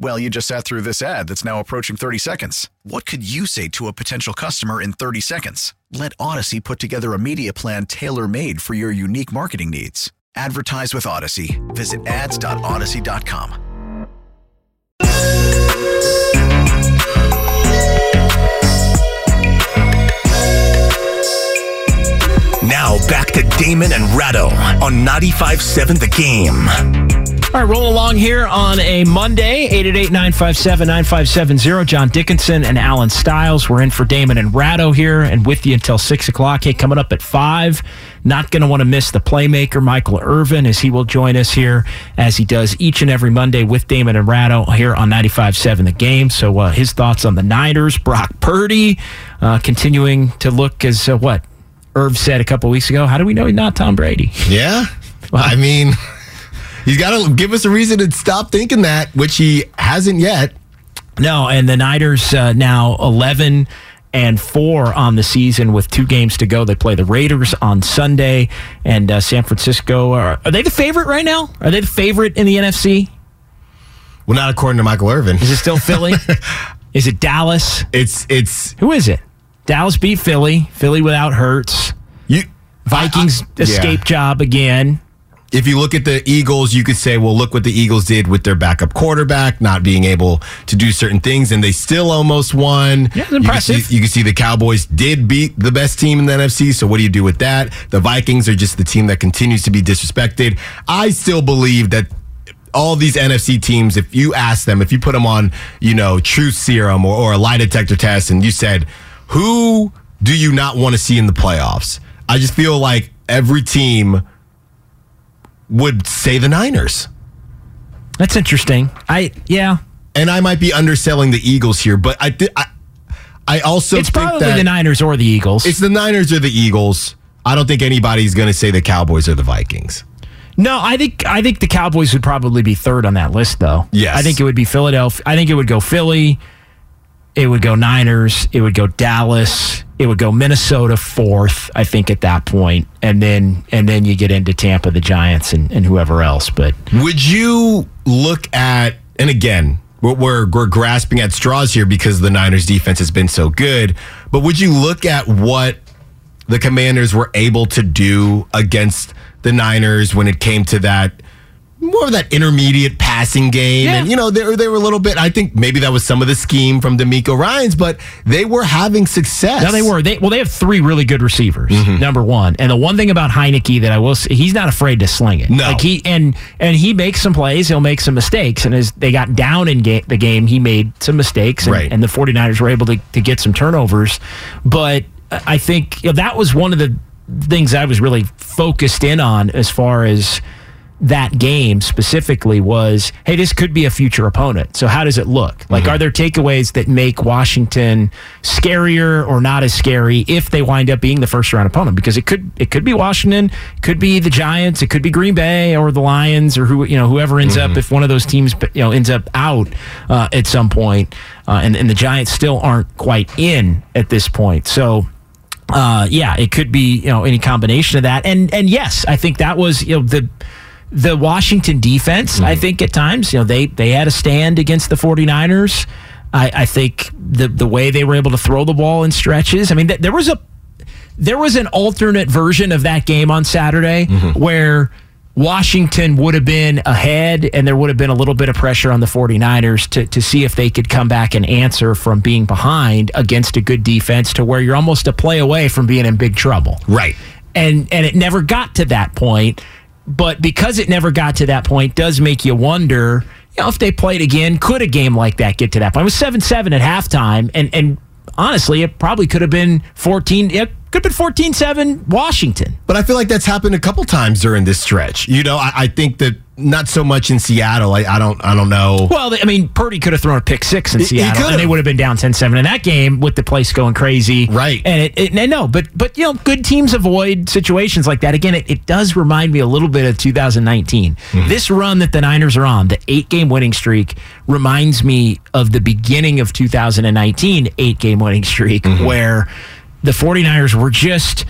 Well, you just sat through this ad that's now approaching 30 seconds. What could you say to a potential customer in 30 seconds? Let Audacy put together a media plan tailor made for your unique marketing needs. Advertise with Audacy. Visit ads.audacy.com. Now back to Damon and Ratto on 95.7 The Game. All right, roll along here on a Monday, 888-957-9570. John Dickinson and Alan Stiles. We're in for Damon and Ratto here and with you until 6 o'clock. Hey, coming up at 5, not going to want to miss the playmaker, Michael Irvin, as he will join us here as he does each and every Monday with Damon and Ratto here on 95.7 The Game. So uh, his thoughts on the Niners, Brock Purdy, uh, continuing to look as uh, what Irv said a couple weeks ago. How do we know he's not Tom Brady? Yeah. I mean... He's got to give us a reason to stop thinking that, which he hasn't yet. No, and the Niners uh, now 11 and 4 on the season with two games to go. They play the Raiders on Sunday and uh, San Francisco. Are, are they the favorite right now? Are they the favorite in the NFC? Well, not according to Michael Irvin. Is it still Philly? is it Dallas? It's it's Who is it? Dallas beat Philly. Philly without Hurts. you Vikings I- I- escape yeah. job again. If you look at the Eagles, you could say, well, look what the Eagles did with their backup quarterback, not being able to do certain things, and they still almost won. Yeah, it's You can impressive. see- You can see the Cowboys did beat the best team in the NFC. So what do you do with that? The Vikings are just the team that continues to be disrespected. I still believe that all these NFC teams, if you ask them, if you put them on, you know, truth serum or, or a lie detector test, and you said, who do you not want to see in the playoffs? I just feel like every team would say the Niners. That's interesting. I yeah. And I might be underselling the Eagles here, but I I, I also It's probably the Niners or the Eagles. It's the Niners or the Eagles. I don't think anybody's going to say the Cowboys or the Vikings. No, I think I think the Cowboys would probably be third on that list, though. Yes. I think it would be Philadelphia. I think it would go Philly. It would go Niners. It would go Dallas. It would go Minnesota fourth. I think at that point, and then and then you get into Tampa, the Giants, and, and whoever else. But Would you look at and again, we're, we're we're grasping at straws here because the Niners defense has been so good, but would you look at what the Commanders were able to do against the Niners when it came to that more of that intermediate passing game. Yeah. And, you know, they were, they were a little bit, I think maybe that was some of the scheme from DeMeco Ryans, but they were having success. No, they were. They well, they have three really good receivers. Mm-hmm. Number one, and the one thing about Heinicke that I will say, he's not afraid to sling it. No. like he and and he makes some plays. He'll make some mistakes, and as they got down in ga- the game, he made some mistakes, and, Right. and the 49ers were able to to get some turnovers. But I think you know, that was one of the things I was really focused in on as far as that game specifically was hey this could be a future opponent. So how does it look? Like Mm-hmm. are there takeaways that make washington scarier or not as scary if they wind up being the first round opponent? Because it could it could be washington it could be the giants it could be green bay or the lions or who you know whoever ends Mm-hmm. up if one of those teams you know ends up out uh, at some point uh, and, and the giants still aren't quite in at this point. So uh, yeah, it could be you know any combination of that, and and yes, I think that was you know the the Washington defense. I mm-hmm. think at times you know they they had a stand against the 49ers. I, I think the the way they were able to throw the ball in stretches. I mean, th- there was a there was an alternate version of that game on Saturday mm-hmm. where Washington would have been ahead and there would have been a little bit of pressure on the 49ers to, to see if they could come back and answer from being behind against a good defense to where you're almost a play away from being in big trouble. Right. And and it never got to that point, but because it never got to that point does make you wonder you know, if they played again, could a game like that get to that point? It was 7 7 at halftime, and, and honestly, it probably could have been 14. It could have been 14 7 Washington. But I feel like that's happened a couple times during this stretch. You know, I, I think that not so much in Seattle. I, I don't I don't know. Well, I mean, Purdy could have thrown a pick six in Seattle, and they would have been down 10-7 in that game with the place going crazy. Right. And it, it and no, but but you know, good teams avoid situations like that. Again, it, it does remind me a little bit of 2019. Mm-hmm. This run that the Niners are on, the eight game winning streak, reminds me of the beginning of 2019 eight game winning streak Mm-hmm. where the 49ers were just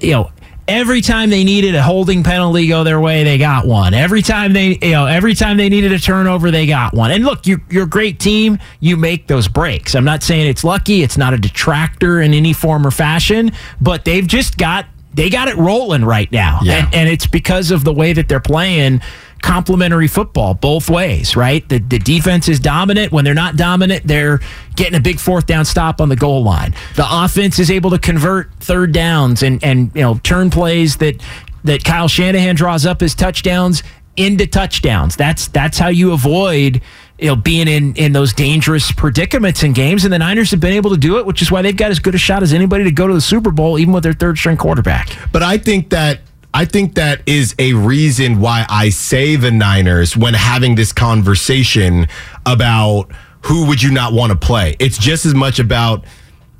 you know every time they needed a holding penalty go their way they got one. Every time they you know every time they needed a turnover they got one. And look you, you're a great team. You make those breaks. I'm not saying it's lucky. It's not a detractor in any form or fashion but they've just got they got it rolling right now. Yeah. and, and it's because of the way that they're playing complementary football both ways, right? The, the defense is dominant. When they're not dominant, they're getting a big fourth down stop on the goal line. The offense is able to convert third downs and, and you know turn plays that that Kyle Shanahan draws up as touchdowns into touchdowns. That's that's how you avoid you know being in in those dangerous predicaments in games and the Niners have been able to do it, which is why they've got as good a shot as anybody to go to the Super Bowl even with their third string quarterback. But I think that I think that is a reason why I say the Niners when having this conversation about who would you not want to play. It's just as much about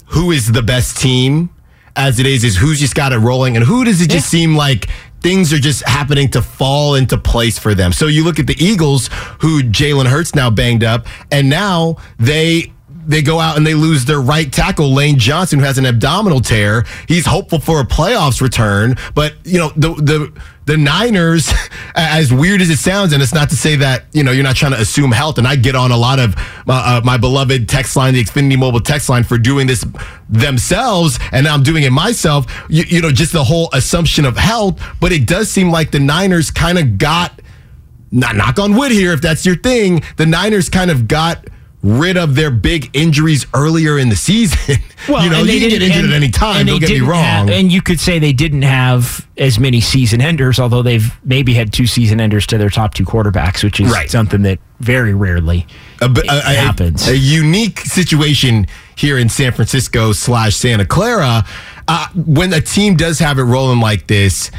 who is the best team as it is is who's just got it rolling and who does it just seem like things are just happening to fall into place for them. So you look at the Eagles, who Jalen Hurts now banged up, and now they they go out and they lose their right tackle, Lane Johnson, who has an abdominal tear. He's hopeful for a playoffs return, but you know the the the Niners, as weird as it sounds, and it's not to say that you know you're not trying to assume health. And I get on a lot of uh, uh, my beloved text line, the Xfinity Mobile text line, for doing this themselves, and I'm doing it myself. You, you know, just the whole assumption of health. But it does seem like the Niners kind of got not knock on wood here if that's your thing. The Niners kind of got rid of their big injuries earlier in the season. Well, you know, you can get injured and- at any time. Don't get me wrong. have- and you could say they didn't have as many season enders, although they've maybe had two season enders to their top two quarterbacks, which is Right. something that very rarely a, a- a- happens. A, unique situation here in San Francisco slash Santa Clara. Uh, when a team does have it rolling like this,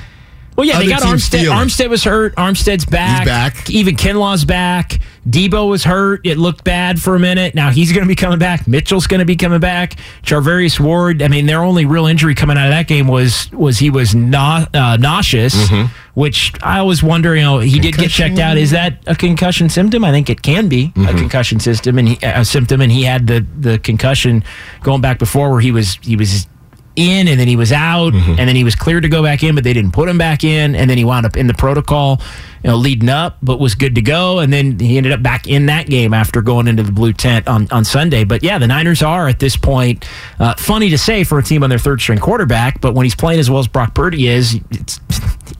well, yeah, they got Armstead. Armstead was hurt. Armstead's back. He's back. Even Kinlaw's back. Deebo was hurt. It looked bad for a minute. Now he's going to be coming back. Mitchell's going to be coming back. Charvarius Ward. I mean, their only real injury coming out of that game was was he was na- uh, nauseous, Mm-hmm. which I always wonder. You know, he did get checked out. Is that a concussion symptom? I think it can be Mm-hmm. a concussion system and he, a symptom, and he had the the concussion going back before where he was he was in and then he was out Mm-hmm. and then he was cleared to go back in but they didn't put him back in and then he wound up in the protocol you know leading up but was good to go and then he ended up back in that game after going into the blue tent on, on sunday but yeah the niners are at this point uh, funny to say for a team on their third string quarterback but when he's playing as well as brock purdy is it's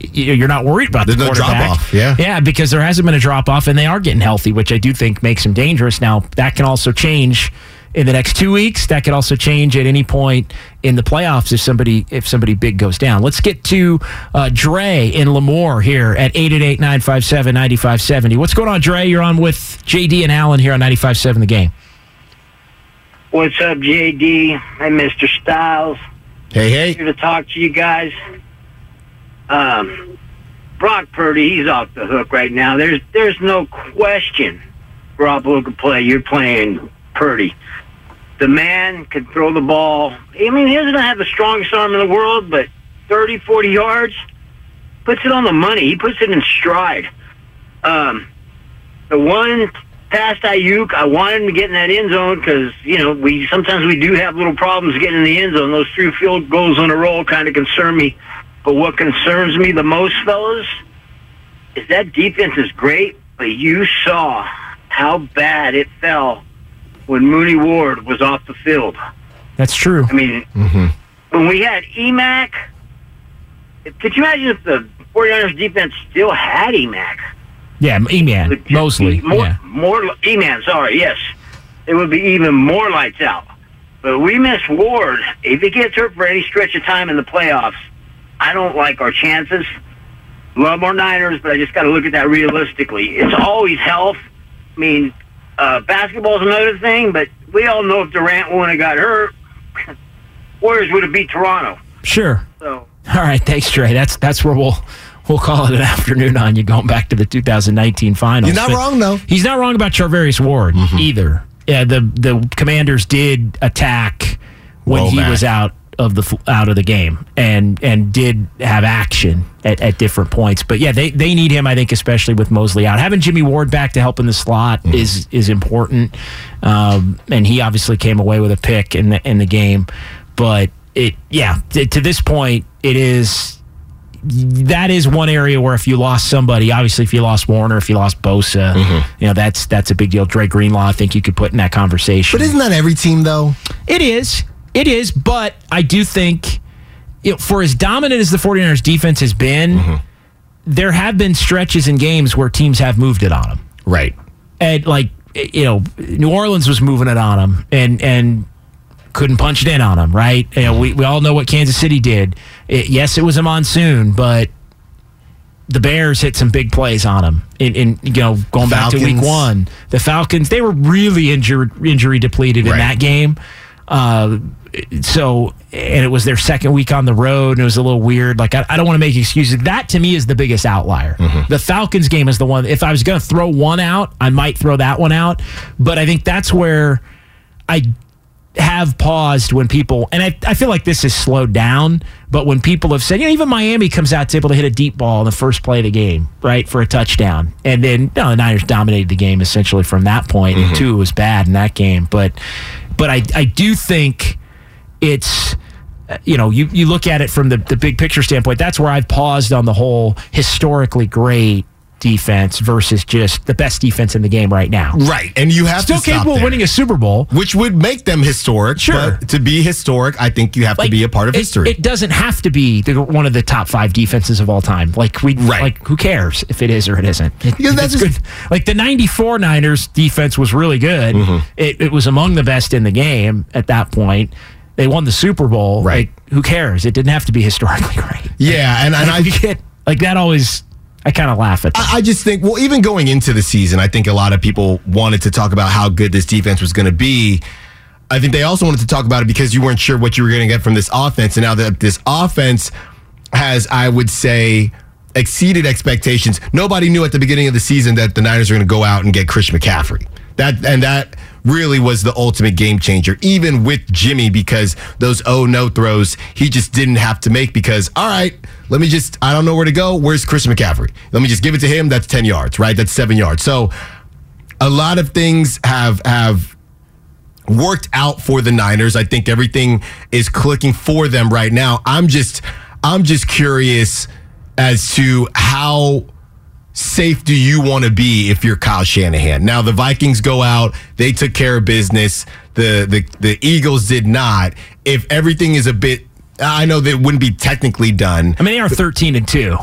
you're not worried about There's the no quarterback. drop-off, yeah. yeah because there hasn't been a drop off and they are getting healthy which i do think makes them dangerous now that can also change in the next two weeks. That could also change at any point in the playoffs if somebody if somebody big goes down. Let's get to uh, Dre in Lemoore here at 888-957-9570. What's going on, Dre? You're on with JD and Allen here on 95.7 The Game. What's up, JD? Hey, Mr. Styles. hey, hey, Here to talk to you guys. Um, Brock Purdy, he's off the hook right now. There's there's no question Garoppolo can play. You're playing Purdy. The man can throw the ball. I mean, he doesn't have the strongest arm in the world, but 30, 40 yards, puts it on the money. He puts it in stride. Um, the one past Aiyuk, I wanted him to get in that end zone because you know we sometimes we do have little problems getting in the end zone. Those three field goals on a roll kind of concern me. But what concerns me the most, fellas, is that defense is great, but you saw how bad it fell when Mooney Ward was off the field. That's true. I mean, mm-hmm. when we had EMAC, could you imagine if the 49ers defense still had EMAC? Yeah, E-Man, would just Moseley. be More, Yeah. more E-Man, sorry, yes. It would be even more lights out. But we miss Ward. If he gets hurt for any stretch of time in the playoffs, I don't like our chances. Love our Niners, but I just got to look at that realistically. It's always health, I mean, uh, basketball's another thing, but we all know if Durant wouldn't have got hurt, Warriors would have beat Toronto. Sure. So All right, thanks, Trey. That's that's where we'll we'll call it an afternoon on you going back to the 2019 finals. You're not But wrong, though. He's not wrong about Charvarius Ward either. Yeah, the the Commanders did attack when he Womack. was out of the out of the game and and did have action at, at different points. But yeah, they they need him. I think especially with Moseley out, having Jimmy Ward back to help in the slot is is important. Um, and he obviously came away with a pick in the in the game. But it yeah to, to this point it is that is one area where if you lost somebody, obviously if you lost Warner, if you lost Bosa, you know that's that's a big deal. Dre Greenlaw, I think you could put in that conversation. But isn't that every team though? It is. It is. But I do think you know, for as dominant as the 49ers defense has been, there have been stretches in games where teams have moved it on them. Right. And like, you know, New Orleans was moving it on them and, and, couldn't punch it in on them, right? You know, we, we all know what Kansas City did. It, yes, it was a monsoon, but the Bears hit some big plays on them. In, in you know, going back to week one, the Falcons they were really injured, injury depleted in that game. Uh, so, and it was their second week on the road, and it was a little weird. Like, I, I don't want to make excuses. That to me is the biggest outlier. Mm-hmm. The Falcons game is the one. If I was going to throw one out, I might throw that one out. But I think that's where I have paused when people, and I, I feel like this is slowed down, but when people have said, you know, even Miami comes out to able to hit a deep ball in the first play of the game, right, for a touchdown. And then, no, the Niners dominated the game essentially from that point, and two, was bad in that game. But, but I, I do think it's, uh, you know, you, you look at it from the, the big picture standpoint, that's where I've paused on the whole historically great defense versus just the best defense in the game right now. Right. And you have Still capable of winning a Super Bowl. which would make them historic. Sure. But to be historic, I think you have to be a part of it, history. It doesn't have to be the, one of the top five defenses of all time. Like we, Right. like who cares if it is or it isn't? It, Because that's good. Like the '94 Niners defense was really good. Mm-hmm. It, it was among the best in the game at that point. They won the Super Bowl. Right. Like who cares? It didn't have to be historically great. yeah, and, and I get like that always. I kind of laugh at. That. I I just think, well, even going into the season, I think a lot of people wanted to talk about how good this defense was going to be. I think they also wanted to talk about it because you weren't sure what you were going to get from this offense. And now that this offense has, I would say, exceeded expectations, nobody knew at the beginning of the season that the Niners are going to go out and get Chris McCaffrey. That and that really was the ultimate game changer, even with Jimmy, because those oh no throws he just didn't have to make because all right, let me just I don't know where to go. Where's Chris McCaffrey? Let me just give it to him. That's ten yards, right? That's seven yards. So a lot of things have have worked out for the Niners. I think everything is clicking for them right now. I'm just I'm just curious as to how safe do you want to be if you're Kyle Shanahan? Now the Vikings go out, they took care of business. The the the Eagles did not. If everything is a bit I know that it wouldn't be technically done. I mean, they are 13 and two.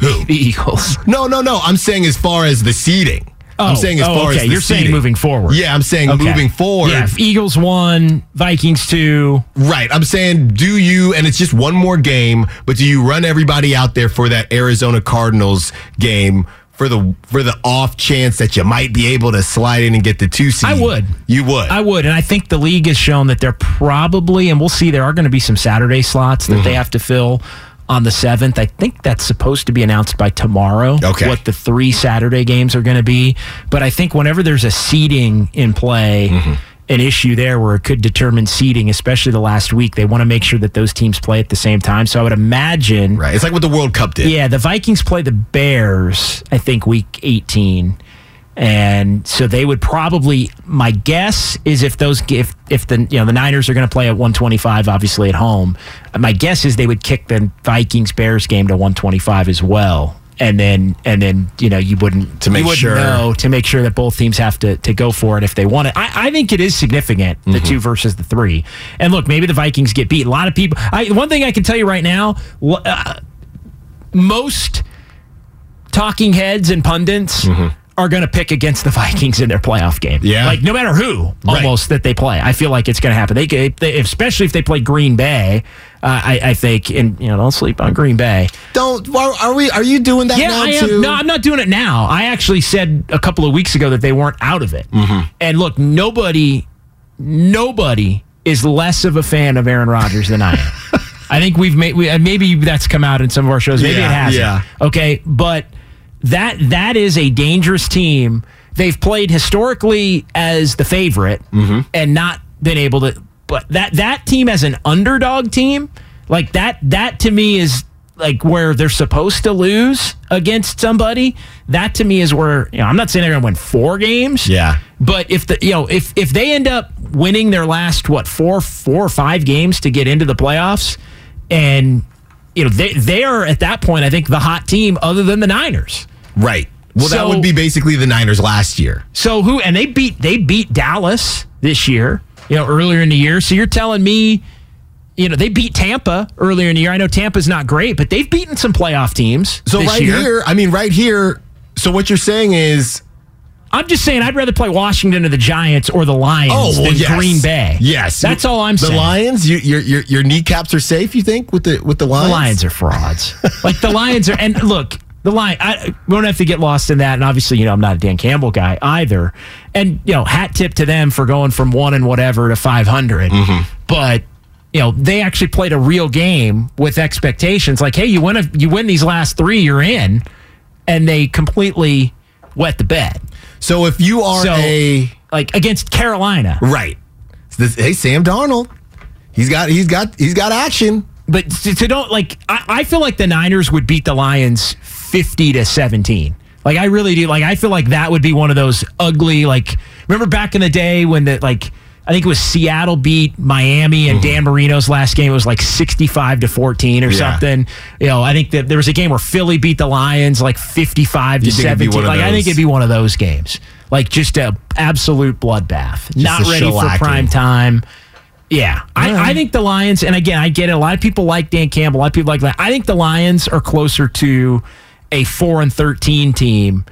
Who? The Eagles. No, no, no. I'm saying as far as the seeding. I'm Oh, saying as oh, far okay. as the you're saying moving forward. Yeah, I'm saying Okay. moving forward. Yeah, if Eagles one, Vikings two. Right. I'm saying, do you, and it's just one more game, but do you run everybody out there for that Arizona Cardinals game for the for the off chance that you might be able to slide in and get the two seed? I would. You would. I would, and I think the league has shown that they're probably, and we'll see. There are going to be some Saturday slots that Mm-hmm. they have to fill on the seventh. I think that's supposed to be announced by tomorrow. Okay. what the three Saturday games are going to be. But I think whenever there's a seeding in play. Mm-hmm. An issue there where it could determine seeding, especially the last week. They want to make sure that those teams play at the same time. So I would imagine right. It's like what the World Cup did. yeah, the Vikings play the Bears, I think, week 18. And so they would probably my guess is if those if if the you know the Niners are going to play at 125 obviously at home, my guess is they would kick the Vikings Bears game to 125 as well. And then and then you know you wouldn't To make you wouldn't sure. know to make sure that both teams have to to go for it if they want it. I, I think it is significant the two versus the three. And look, maybe the Vikings get beat. A lot of people. I one thing I can tell you right now. Uh, most talking heads and pundits are going to pick against the Vikings in their playoff game. Yeah. like no matter who, Right. almost that they play. I feel like it's going to happen. They, they, especially if they play Green Bay. Uh, I, I think, and you know, don't sleep on Green Bay. Don't. Are, are we? Are you doing that Yeah, now I am. too? No, I'm not doing it now. I actually said a couple of weeks ago that they weren't out of it. Mm-hmm. And look, nobody, nobody is less of a fan of Aaron Rodgers than I am. I think we've made we, maybe that's come out in some of our shows. Maybe Yeah, it hasn't. yeah. Okay, but that that is a dangerous team. They've played historically as the favorite Mm-hmm. and not been able to. But that that team as an underdog team, like that that to me is like where they're supposed to lose against somebody. That to me is where you know I'm not saying they're going to win four games. Yeah. But if the you know if if they end up winning their last what four four or five games to get into the playoffs, and you know they they are at that point I think the hot team other than the Niners. Right. Well, that would be basically the Niners last year. So who and they beat they beat Dallas this year, you know, earlier in the year. So you're telling me, you know, they beat Tampa earlier in the year. I know Tampa's not great, but they've beaten some playoff teams. So right year. here, I mean, right here. So what you're saying is, I'm just saying I'd rather play Washington or the Giants or the Lions oh, well, than yes. Green Bay. Yes, That's all I'm the saying. The Lions, you, your your your kneecaps are safe. You think with the with the Lions? The Lions are frauds. like the Lions are, and look, the line. I we don't have to get lost in that. And obviously, you know, I'm not a Dan Campbell guy either. And you know, hat tip to them for going from one and whatever to 500. Mm-hmm. But you know, they actually played a real game with expectations. Like, hey, you win a, you win these last three, you're in, and they completely wet the bed. So if you are So, a like against Carolina, right, this, hey Sam Darnold, he's got he's got he's got action. But to, to don't like, I, I feel like the Niners would beat the Lions fifty to seventeen. Like I really do. Like I feel like that would be one of those ugly. Like remember back in the day when the like I think it was Seattle beat Miami and Dan Marino's last game It was like sixty five to fourteen or Mm-hmm. Yeah. something. You know, I think that there was a game where Philly beat the Lions like fifty five to You think seventeen. one of Like I think it'd be one of those games. Like just a absolute bloodbath. Not a ready for prime time. Yeah, I, I think the Lions, and again, I get it. A lot of people like Dan Campbell. A lot of people like that. I think the Lions are closer to a four and thirteen team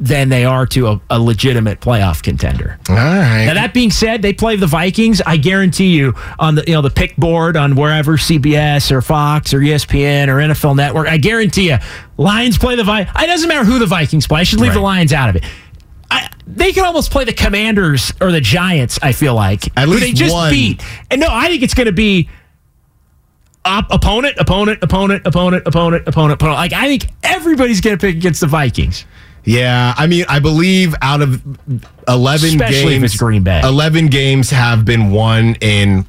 than they are to a, a legitimate playoff contender. All right. Now that being said, they play the Vikings. I guarantee you on the you know the pick board on wherever CBS or Fox or ESPN or NFL Network. I guarantee you, Lions play the Vikings. It doesn't matter who the Vikings play. I should leave the Lions out of it. I, they can almost play the Commanders or the Giants. I feel like At least they just one. beat. And no, I think it's going to be op- opponent, opponent, opponent, opponent, opponent, opponent, opponent. Like I think everybody's going to pick against the Vikings. Yeah, I mean, I believe out of eleven Especially games, Green Bay. eleven games have been won in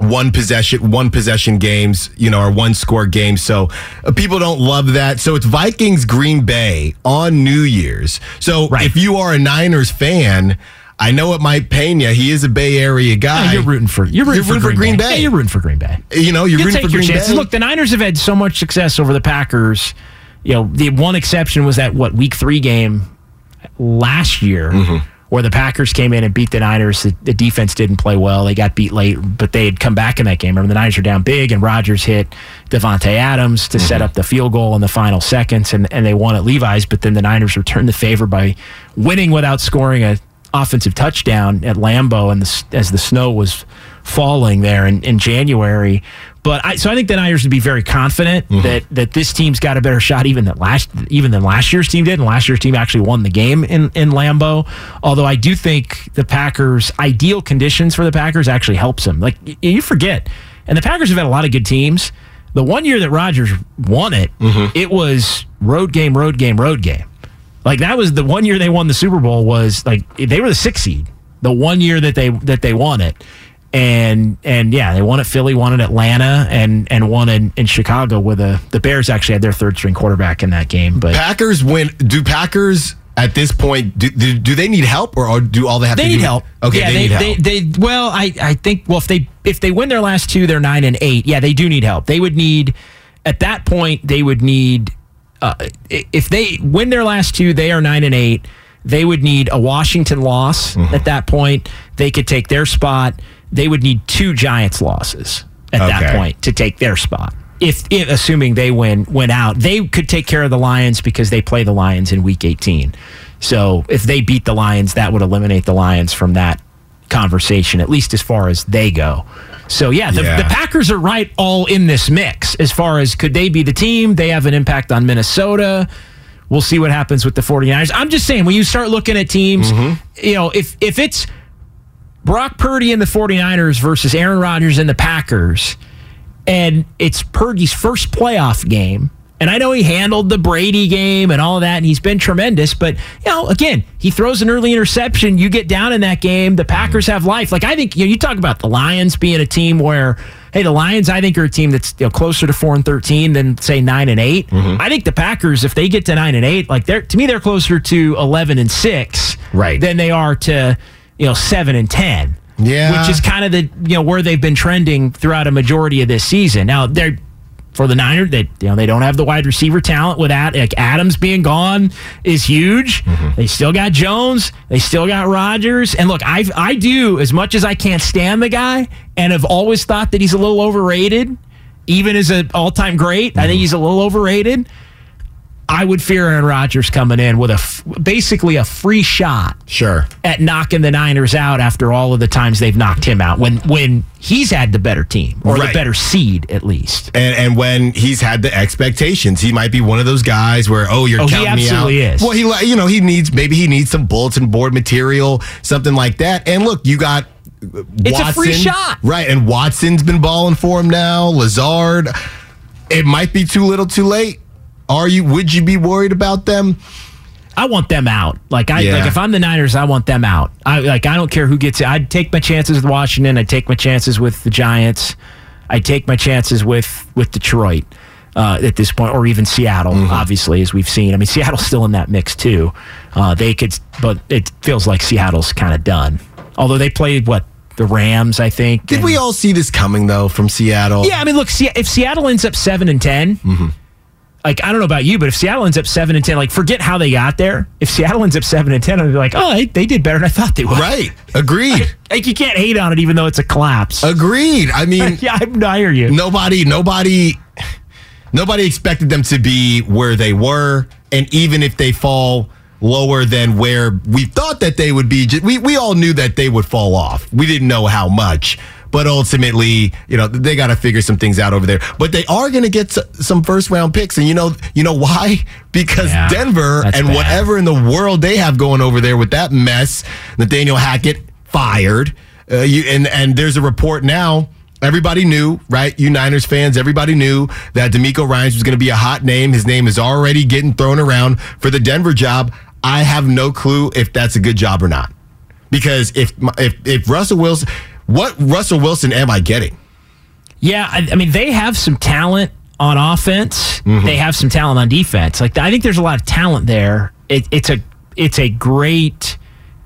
one possession, one possession games, you know, or one score games. So uh, people don't love that. So it's Vikings Green Bay on New Year's. So Right. if you are a Niners fan. I know it might pain you. He is a Bay Area guy. Yeah, you're rooting for you're rooting, for, Green, Bay. Yeah, you're rooting for Green Bay. You know, you're you rooting for Green chances. Bay. Look, the Niners have had so much success over the Packers. You know, the one exception was that what week three game last year, Mm-hmm. Where the Packers came in and beat the Niners. The, the defense didn't play well; they got beat late, but they had come back in that game. Remember, the Niners were down big, and Rodgers hit Davante Adams to Mm-hmm. set up the field goal in the final seconds, and, and they won at Levi's. But then the Niners returned the favor by winning without scoring a offensive touchdown at Lambeau, and the, as the snow was falling there in, in January. But I, so I think the Niners would be very confident mm-hmm. that that this team's got a better shot even than last even than last year's team did, and last year's team actually won the game in in Lambeau. Although I do think the Packers' ideal conditions for the Packers actually helps them. Like y- you forget, and the Packers have had a lot of good teams. The one year that Rodgers won it, mm-hmm. it was road game, road game, road game. Like that was the one year they won the Super Bowl was like they were the sixth seed. The one year that they that they won it. And and yeah, they won at Philly, won at Atlanta, and and won in, in Chicago with a the Bears actually had their third string quarterback in that game. But Packers win. Do Packers at this point do, do, do they need help or, or do all they have they to need do? help. Okay, yeah, they, they, need help. they, they well, I I think well if they if they win their last two, they're nine and eight. Yeah, they do need help. They would need at that point they would need uh, if they win their last two, they are nine and eight. They would need a Washington loss Mm-hmm. at that point. They could take their spot. They would need two Giants losses at that point to take their spot. If, if assuming they win win out, they could take care of the Lions because they play the Lions in Week 18. So if they beat the Lions, that would eliminate the Lions from that conversation, at least as far as they go. So yeah, the, Yeah. the Packers are right all in this mix as far as could they be the team? They have an impact on Minnesota. We'll see what happens with the 49ers. I'm just saying when you start looking at teams, mm-hmm. you know, if if it's Brock Purdy and the 49ers versus Aaron Rodgers and the Packers, and it's Purdy's first playoff game. And I know he handled the Brady game and all of that, and he's been tremendous. But, you know, again, he throws an early interception. You get down in that game. The Packers have life. Like, I think, you know, you talk about the Lions being a team where, hey, the Lions, I think, are a team that's you know, closer to 4 and 13 than, say, 9 and 8. Mm-hmm. I think the Packers, if they get to 9 and 8, like, they're, to me, they're closer to 11 and 6 Right. than they are to, you know, 7 and 10 Yeah. which is kind of the you know where they've been trending throughout a majority of this season. Now they're for the Niners, they you know they don't have the wide receiver talent with that. Like Adams being gone is huge. Mm-hmm. They still got Jones. They still got Rodgers. And look, I I do as much as I can't stand the guy, and have always thought that he's a little overrated, even as an all time great. I think mm-hmm. he's a little overrated. I would fear Aaron Rodgers coming in with a f- basically a free shot Sure. at knocking the Niners out after all of the times they've knocked him out when when he's had the better team or Right. the better seed at least. And and when he's had the expectations, he might be one of those guys where oh you're Oh, he counting me out. is. Well, he you know he needs maybe he needs some bulletin board material, something like that. And look, you got. uh, It's a free Watson, shot. right? And Watson's been balling for him now. Lazard, it might be too little, too late. Are you? Would you be worried about them? I want them out. Like I Yeah. like if I'm the Niners, I want them out. I like I don't care who gets it. I'd take my chances with Washington. I'd take my chances with the Giants. I'd take my chances with with Detroit uh, at this point, or even Seattle. Mm-hmm. Obviously, as we've seen. I mean, Seattle's still in that mix too. Uh, they could, but it feels like Seattle's kind of done. Although they played what the Rams, I think. Did and- we all see this coming though from Seattle? Yeah, I mean, look, if Seattle ends up seven and 10 Mm-hmm. Like I don't know about you, but if Seattle ends up seven and ten, like forget how they got there. If Seattle ends up seven and ten, I'd be like, oh, they, they did better than I thought they would. Right. Agreed. Like you can't hate on it, even though it's a collapse. Agreed. I mean, yeah, I, I hear you. nobody nobody nobody expected them to be where they were and even if they fall lower than where we thought that they would be we we all knew that they would fall off we didn't know how much but ultimately you know they got to figure some things out over there but they are going to get some first round picks and you know you know why because Yeah, Denver and bad. whatever in the world they have going over there with that mess Nathaniel Hackett fired uh, you and and there's a report now Everybody knew, right? You Niners fans, everybody knew that DeMeco Ryans was going to be a hot name. His name is already getting thrown around for the Denver job. I have no clue if that's a good job or not. Because if if if Russell Wilson, what Russell Wilson am I getting? Yeah, I, I mean they have some talent on offense. Mm-hmm. They have some talent on defense. Like I think there's a lot of talent there. It, it's a it's a great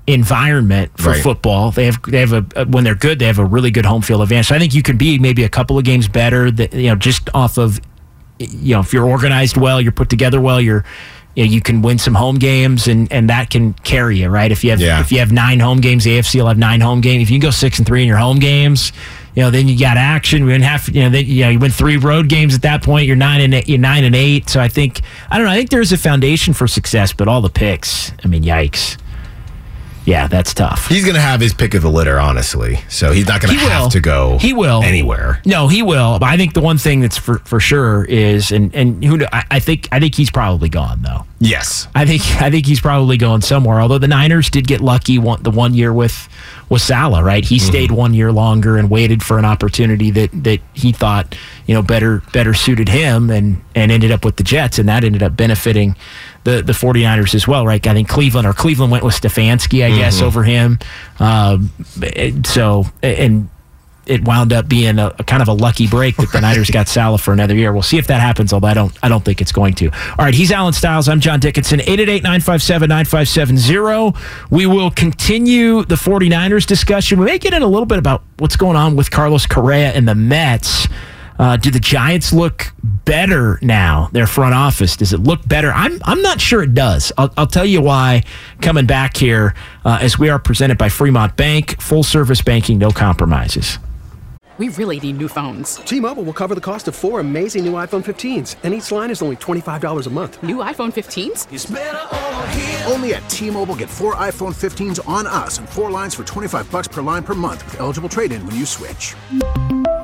environment for Right. football. They have they have a, when they're good, they have a really good home field advantage. So I think you could be maybe a couple of games better. That you know just off of you know if you're organized well, you're put together well, you're you, know, you can win some home games and and that can carry you right. If you have Yeah. if you have nine home games, the AFC will have nine home games. If you can go six and three in your home games. You know, then you got action. We didn't have, you know, then, you know, you win three road games at that point. You're nine and eight, you're nine and eight. So I think I don't know. I think there's a foundation for success, but all the picks. I mean, yikes. Yeah, that's tough. He's going to have his pick of the litter, honestly. So he's not going to have to go. He will anywhere. No, he will. But I think the one thing that's for, for sure is, and and who I, I think I think he's probably gone though. Yes. I think I think he's probably going somewhere. Although the Niners did get lucky one, the one year with with Salah, right? He mm-hmm. stayed one year longer and waited for an opportunity that that he thought you know better better suited him, and and ended up with the Jets, and that ended up benefiting the the 49ers as well, right? I think Cleveland or Cleveland went with Stefanski, I guess, over him. Um, so and it wound up being a, a kind of a lucky break that the Niners got Salah for another year. We'll see if that happens, although I don't I don't think it's going to. All right, he's Alan Stiles. I'm John Dickinson. 888-957-9570. We will continue the 49ers discussion. We may get in a little bit about what's going on with Carlos Correa and the Mets. Uh, do the Giants look better now? Their front office does it look better? I'm I'm not sure it does. I'll, I'll tell you why. Coming back here uh, as we are presented by Fremont Bank, full service banking, no compromises. We really need new phones. T Mobile will cover the cost of four amazing new iPhone 15s, and each line is only $25 a month. New iPhone 15s? Only at T Mobile get four iPhone 15s on us and four lines for 25 bucks per line per month with eligible trade in when you switch.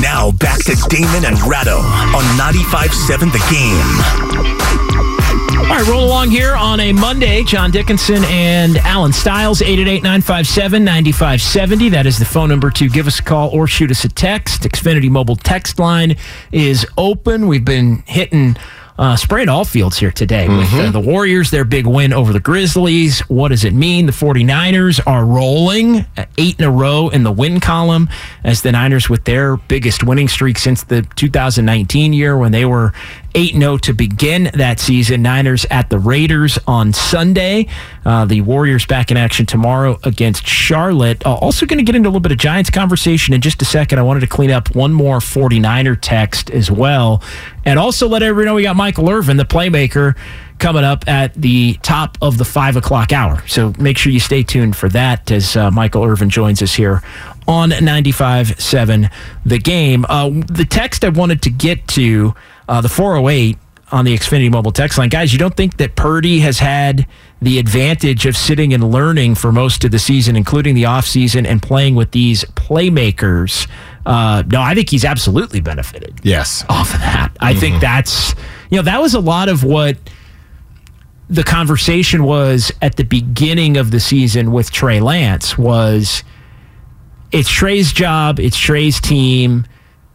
Now back to Damon and Ratto on 95.7 The Game. All right, roll along here on a Monday. John Dickinson and Alan Stiles, 888 957 9570. That is the phone number to give us a call or shoot us a text. Xfinity mobile text line is open. We've been hitting uh, spraying all fields here today with uh, the Warriors, their big win over the Grizzlies. What does it mean? The 49ers are rolling uh, eight in a row in the win column as the Niners with their biggest winning streak since the 2019 year when they were 8 0 to begin that season. Niners at the Raiders on Sunday. Uh, the Warriors back in action tomorrow against Charlotte. Uh, also, going to get into a little bit of Giants conversation in just a second. I wanted to clean up one more 49er text as well. And also let everybody know we got Michael Irvin, the playmaker, coming up at the top of the five o'clock hour. So make sure you stay tuned for that as uh, Michael Irvin joins us here on 95.7 The Game. Uh, the text I wanted to get to, uh, the 408 on the Xfinity mobile text line. Guys, you don't think that Purdy has had the advantage of sitting and learning for most of the season, including the offseason, and playing with these playmakers? Uh, no, I think he's absolutely benefited Yes. off of that. I think that's, you know, that was a lot of what the conversation was at the beginning of the season with Trey Lance was it's Trey's job, it's Trey's team.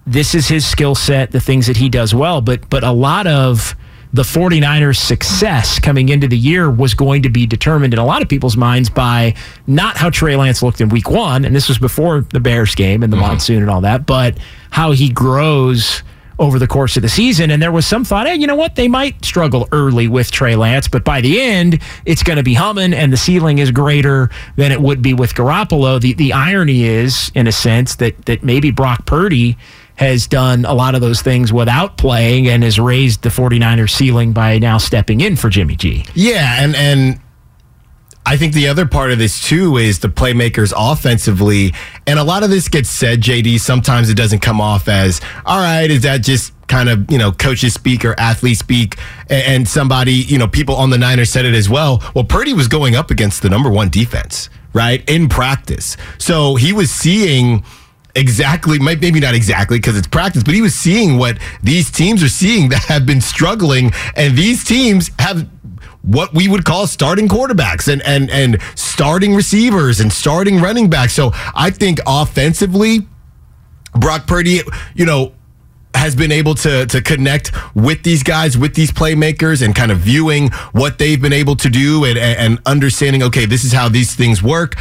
This is his skill set, the things that he does well, but but a lot of the 49ers success coming into the year was going to be determined in a lot of people's minds by not how Trey Lance looked in week 1 and this was before the Bears game and the mm-hmm. monsoon and all that, but how he grows over the course of the season. And there was some thought, hey, you know what? They might struggle early with Trey Lance, but by the end, it's going to be humming and the ceiling is greater than it would be with Garoppolo. The the irony is, in a sense, that that maybe Brock Purdy has done a lot of those things without playing and has raised the 49ers ceiling by now stepping in for Jimmy G. Yeah, and and I think the other part of this too is the playmakers offensively, and a lot of this gets said, JD. Sometimes it doesn't come off as all right. Is that just kind of you know coaches speak or athletes speak? And, somebody you know people on the Niners said it as well. Well, Purdy was going up against the number one defense, right, in practice, so he was seeing exactly maybe not exactly because it's practice but he was seeing what these teams are seeing that have been struggling and these teams have what we would call starting quarterbacks and and and starting receivers and starting running backs so i think offensively brock purdy you know has been able to to connect with these guys, with these playmakers, and kind of viewing what they've been able to do and, and understanding. Okay, this is how these things work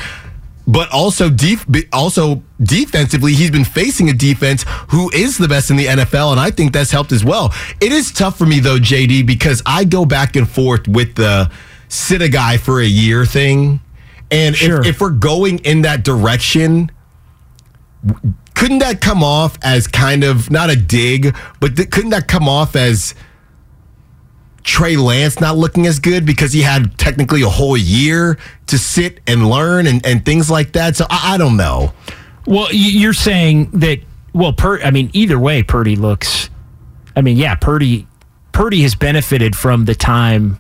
but also def- also defensively, he's been facing a defense who is the best in the NFL, and I think that's helped as well. It is tough for me though, JD, because I go back and forth with the sit a guy for a year thing, and Sure. if, if we're going in that direction. Couldn't that come off as kind of not a dig, but th- couldn't that come off as Trey Lance not looking as good because he had technically a whole year to sit and learn and, and things like that. So I, I don't know. Well, you're saying that. Well, Pur- I mean, either way, Purdy looks. I mean, yeah, Purdy. Purdy has benefited from the time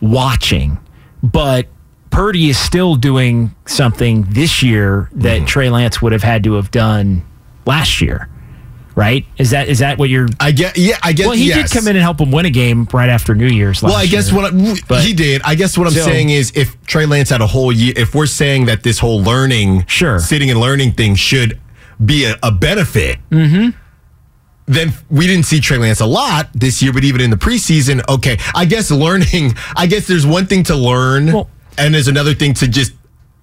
watching, but Purdy is still doing something this year that Mm-hmm. Trey Lance would have had to have done last year. Right? Is that is that what you're? I get. Yeah, I guess. Well, he yes. did come in and help him win a game right after New Year's. Last Well, I guess year. what I, But- he did. I guess what I'm So- saying is, if Trey Lance had a whole year, if we're saying that this whole learning, Sure. sitting and learning thing should be a, a benefit, Mm-hmm. then we didn't see Trey Lance a lot this year. But even in the preseason, okay, I guess learning. I guess there's one thing to learn, Well- and there's another thing to just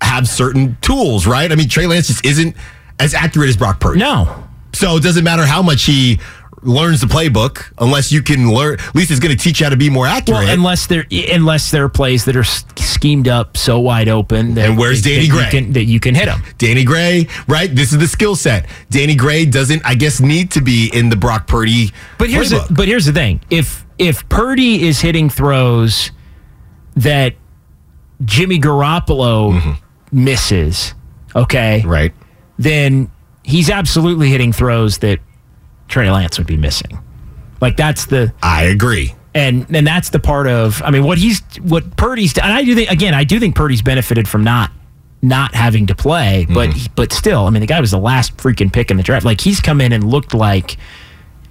have certain tools, right? I mean, Trey Lance just isn't as accurate as Brock Purdy. No. So it doesn't matter how much he learns the playbook unless you can learn. At least it's going to teach you how to be more accurate. Well, unless there unless there are plays that are schemed up so wide open. That, And where's Danny that Gray? You can, that you can hit them. Danny Gray, right? This is the skill set. Danny Gray doesn't, I guess, need to be in the Brock Purdy. But here's playbook. the, but here's the thing: if if Purdy is hitting throws that Jimmy Garoppolo misses, okay, Mm-hmm. right? then he's absolutely hitting throws that Trey Lance would be missing. Like that's the I agree. and and that's the part of I mean what he's what Purdy's and I do think again I do think Purdy's benefited from not not having to play but Mm-hmm. but still I mean the guy was the last freaking pick in the draft like he's come in and looked like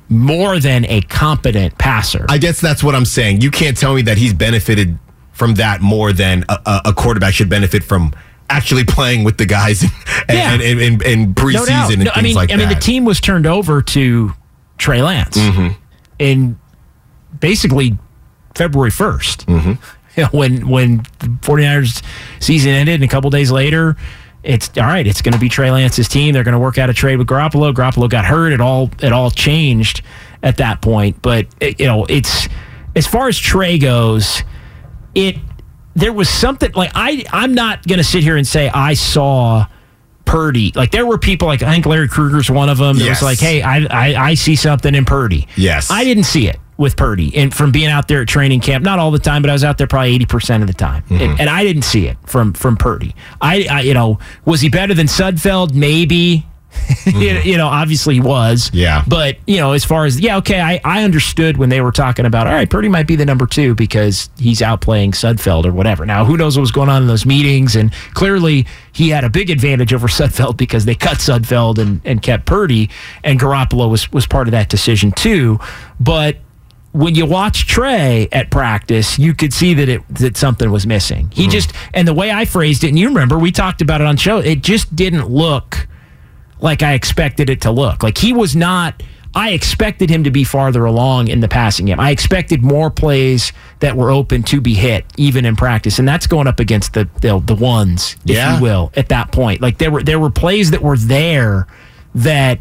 more than a competent passer I guess that's what I'm saying. You can't tell me that he's benefited from that more than a, a, a quarterback should benefit from actually playing with the guys and, Yeah. and, and, and, and preseason no and No, things I mean like I mean the team was turned over to Trey Lance in basically February 1st Mm-hmm. You know, when when the 49ers season ended and a couple days later it's all right it's going to be Trey Lance's team. They're going to work out a trade with Garoppolo. Garoppolo got hurt. It all it all changed at that point. But it, you know it's as far as Trey goes it there was something like I I'm not going to sit here and say I saw Purdy. Like there were people like I think Larry Krueger's one of them that Yes. was like hey I, I I see something in Purdy. Yes. I didn't see it with Purdy and from being out there at training camp. Not all the time but I was out there probably 80% of the time. Mm-hmm. and, and I didn't see it from from Purdy. I, I you know was he better than Sudfeld? Maybe you, you know, obviously he was. Yeah. But, you know, as far as, yeah, okay, I, I understood when they were talking about, all right, Purdy might be the number two because he's outplaying Sudfeld or whatever. Now, who knows what was going on in those meetings? And clearly he had a big advantage over Sudfeld because they cut Sudfeld and, and kept Purdy, and Garoppolo was, was part of that decision too. But when you watch Trey at practice, you could see that it that something was missing. He mm-hmm. just and the way I phrased it, and you remember we talked about it on show, it just didn't look like I expected it to look. Like he was not. I expected him to be farther along in the passing game. I expected more plays that were open to be hit, even in practice, and that's going up against the the, the ones, if Yeah. you will, at that point. Like there were there were plays that were there that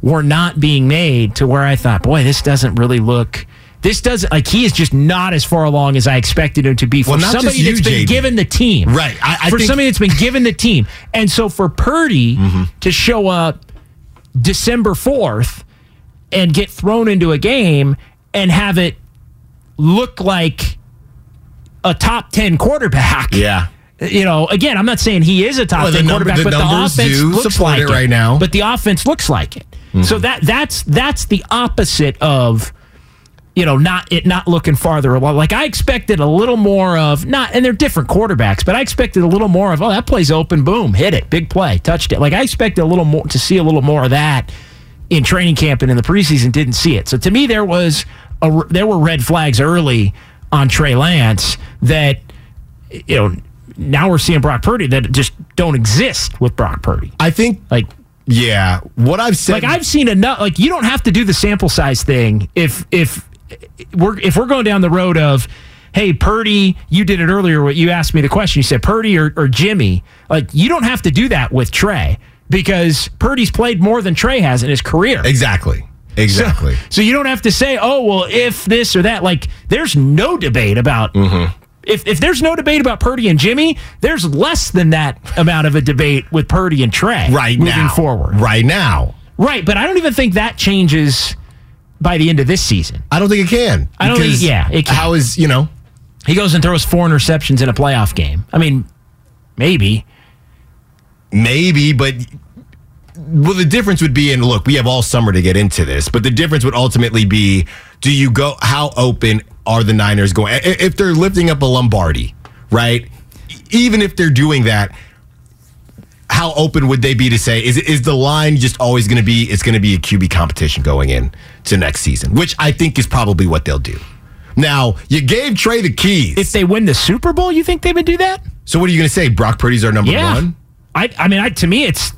were not being made to where I thought, boy, this doesn't really look. This doesn't like he is just not as far along as I expected him to be for Well, somebody you, that's been JD. given the team. Right. I- I for think- somebody that's been given the team. And so for Purdy Mm-hmm. to show up December 4th and get thrown into a game and have it look like a top 10 quarterback. yeah. You know, again, I'm not saying he is a top Well, the 10 number- quarterback, the but the offense looks like it right now. Mm-hmm. But the offense looks like it. So that that's that's the opposite of you know, not it not looking farther along. Like I expected a little more of not, and they're different quarterbacks, but I expected a little more of oh that play's open, boom, hit it, big play, touched it. Like I expected a little more to see a little more of that in training camp and in the preseason. Didn't see it. So to me, there was a there were red flags early on Trey Lance that you know now we're seeing Brock Purdy that just don't exist with Brock Purdy. I think, Like yeah, what I've said. like I've seen enough. Like you don't have to do the sample size thing if if we're if we're going down the road of. Hey Purdy, you did it earlier. What you asked me the question, you said Purdy or, or Jimmy. Like you don't have to do that with Trey because Purdy's played more than Trey has in his career. exactly. Exactly. So, so you don't have to say, oh well, if this or that. Like there's no debate about. Mm-hmm. If, if there's no debate about Purdy and Jimmy, there's less than that amount of a debate with Purdy and Trey right moving now. forward. Right now. Right, but I don't even think that changes by the end of this season. I don't think it can. I don't think- yeah, it can. How is you know? He goes and throws four interceptions in a playoff game. I mean, maybe. Maybe, but well, the difference would be, and look, we have all summer to get into this, but the difference would ultimately be: Do you go? How open are the Niners going? If they're lifting up a Lombardi, right? Even if they're doing that, how open would they be to say is is the line just always going to be it's going to be a QB competition going in to next season, which I think is probably what they'll do. Now, you gave Trey the keys. If they win the Super Bowl, you think they would do that? so what are you going to say? Brock Purdy's our number yeah. one? I, I mean, I, to me, it's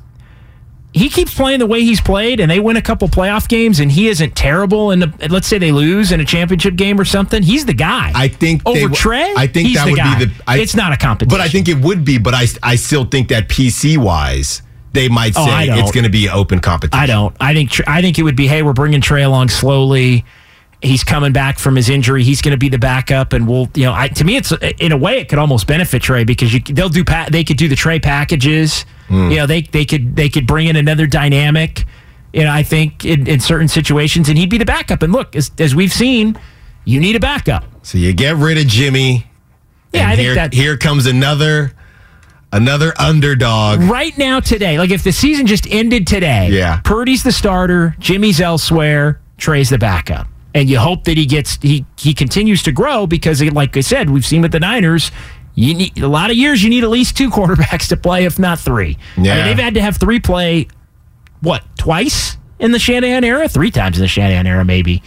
he keeps playing the way he's played, and they win a couple playoff games, and he isn't terrible. And let's say they lose in a championship game or something, he's the guy. I think over they Trey. I think that would guy. be the. I, it's not a competition, but I think it would be. But I, I still think that PC wise, they might Oh, say don't. it's going to be open competition. I don't. I think I think it would be, hey, we're bringing Trey along slowly. He's coming back from his injury. He's going to be the backup, and we'll, you know, I, to me, it's in a way it could almost benefit Trey because you, they'll do pa- they could do the Trey packages. You know, they they could they could bring in another dynamic. You know, I think in, in certain situations, and he'd be the backup. And look, as, as we've seen, you need a backup. So you get rid of Jimmy. Yeah, I think here, that- here comes another another underdog. Right now, today, like if the season just ended today, Yeah. Purdy's the starter, Jimmy's elsewhere, Trey's the backup. And you hope that he gets he he continues to grow because like I said, we've seen with the Niners, you need a lot of years you need at least two quarterbacks to play, if not three. I Yeah. mean, they've had to have three play what, twice in the Shanahan era? Three times in the Shanahan era, maybe.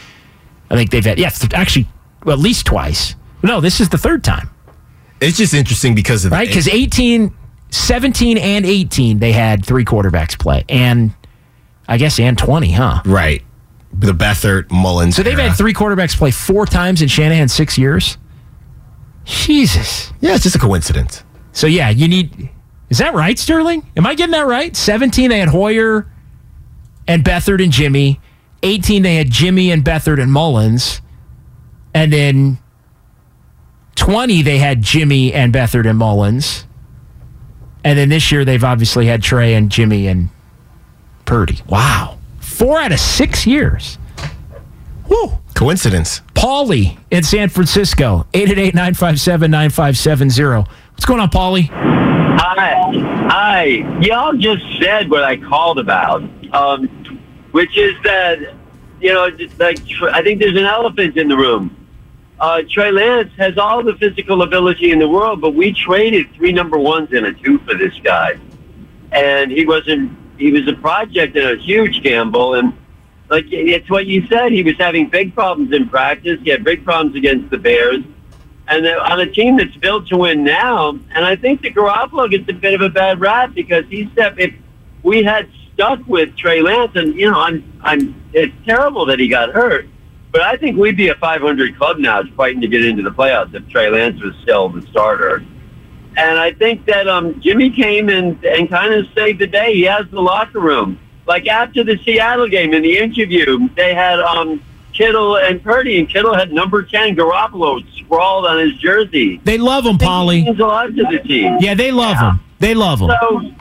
I think they've had yeah, th- actually well, at least twice. No, this is the third time. It's just interesting because of Right? Because 18, 17 and 18, they had three quarterbacks play. And I guess and 20, huh? right the Beathard Mullins. So they've era. had three quarterbacks play four times in Shanahan six years. Jesus. Yeah, it's just a coincidence. So yeah, you need. Is that right, Sterling? Am I getting that right? 17, they had Hoyer and Beathard and Jimmy. 18, they had Jimmy and Beathard and Mullins. And then 20, they had Jimmy and Beathard and Mullins. And then this year, they've obviously had Trey and Jimmy and Purdy. Wow. Four out of six years. Woo. Coincidence. Paulie in San Francisco, 888 957 9570. What's going on, Paulie? Hi. Hi. Y'all just said what I called about, um, which is that, you know, like I think there's an elephant in the room. Uh, Trey Lance has all the physical ability in the world, but we traded three number ones and a two for this guy. And he wasn't, he was a project and a huge gamble. And like, it's what you said. He was having big problems in practice. He had big problems against the Bears and on a team that's built to win now. And I think the Garoppolo gets a bit of a bad rap because he stepped. If we had stuck with Trey Lance, and you know, I'm, I'm. It's terrible that he got hurt, but I think we'd be a 500 club now, fighting to get into the playoffs if Trey Lance was still the starter. And I think that um, Jimmy came and and kind of saved the day. He has the locker room. Like after the Seattle game in the interview, they had um, Kittle and Purdy, and Kittle had number 10 Garoppolo scrawled on his jersey. They love him, Polly. Paulie. means a lot to the team. Yeah, they love him. They love him. So,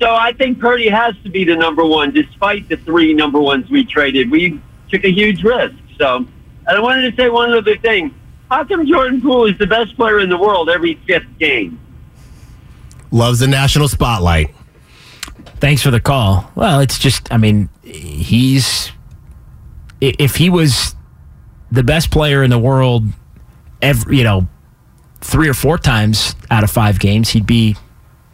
so I think Purdy has to be the number one, despite the three number ones we traded. We took a huge risk. So, and I wanted to say one other thing. How come Jordan Poole is the best player in the world every fifth game? Loves the national spotlight. Thanks for the call. Well, it's just, I mean, he's, if he was the best player in the world, every, you know, three or four times out of five games, he'd be